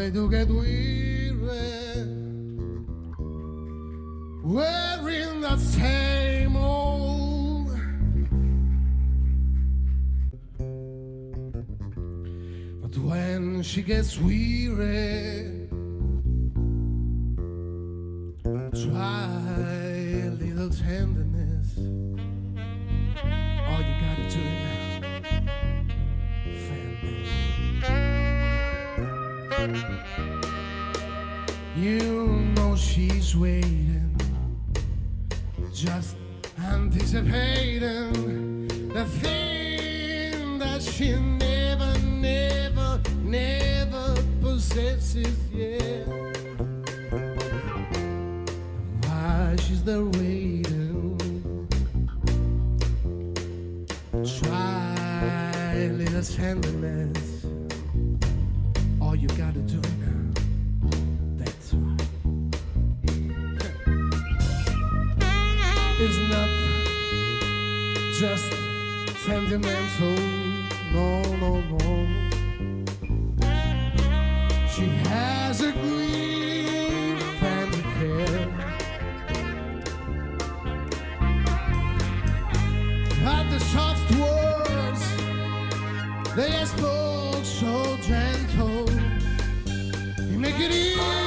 they do get weary, wearing that same old. But when she gets weary, try a little tenderness. All you gotta do it. You know she's waiting, just anticipating the thing that she never, never, never possesses yet. Why she's there waiting? Try little tenderness. Just sentimental. No, no, no. She has a green fancy care. But the soft words they spoke so gentle, you make it easier,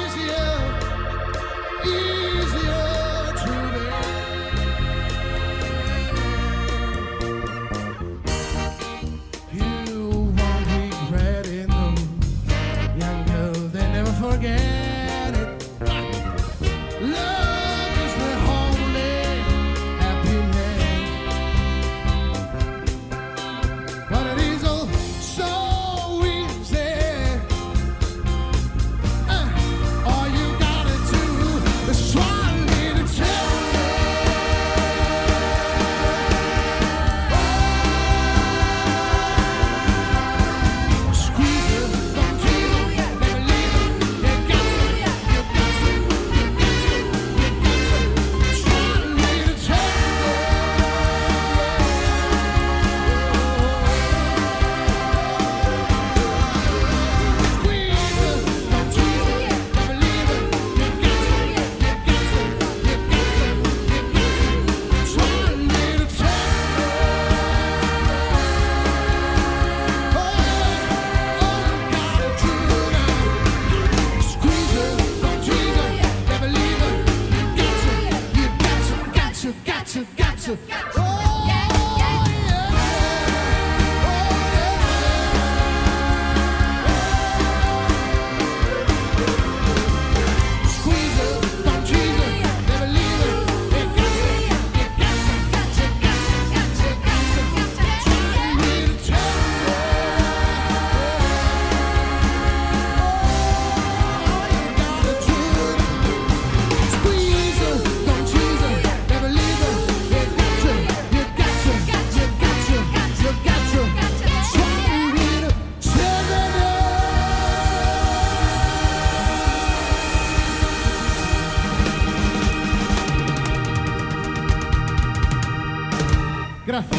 Grazie.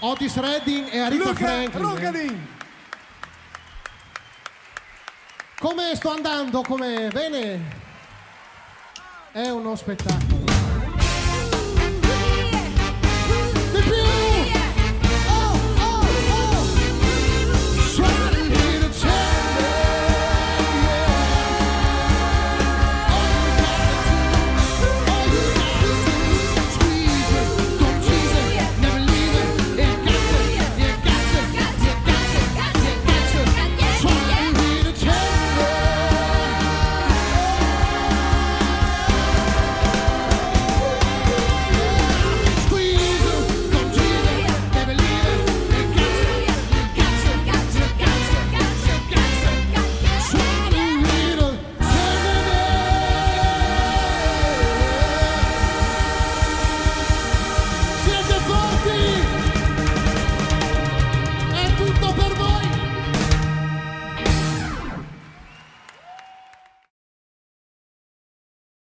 Otis Redding e Arita Luca Franklin. Rogadin. Come sto andando? Come bene? È uno spettacolo.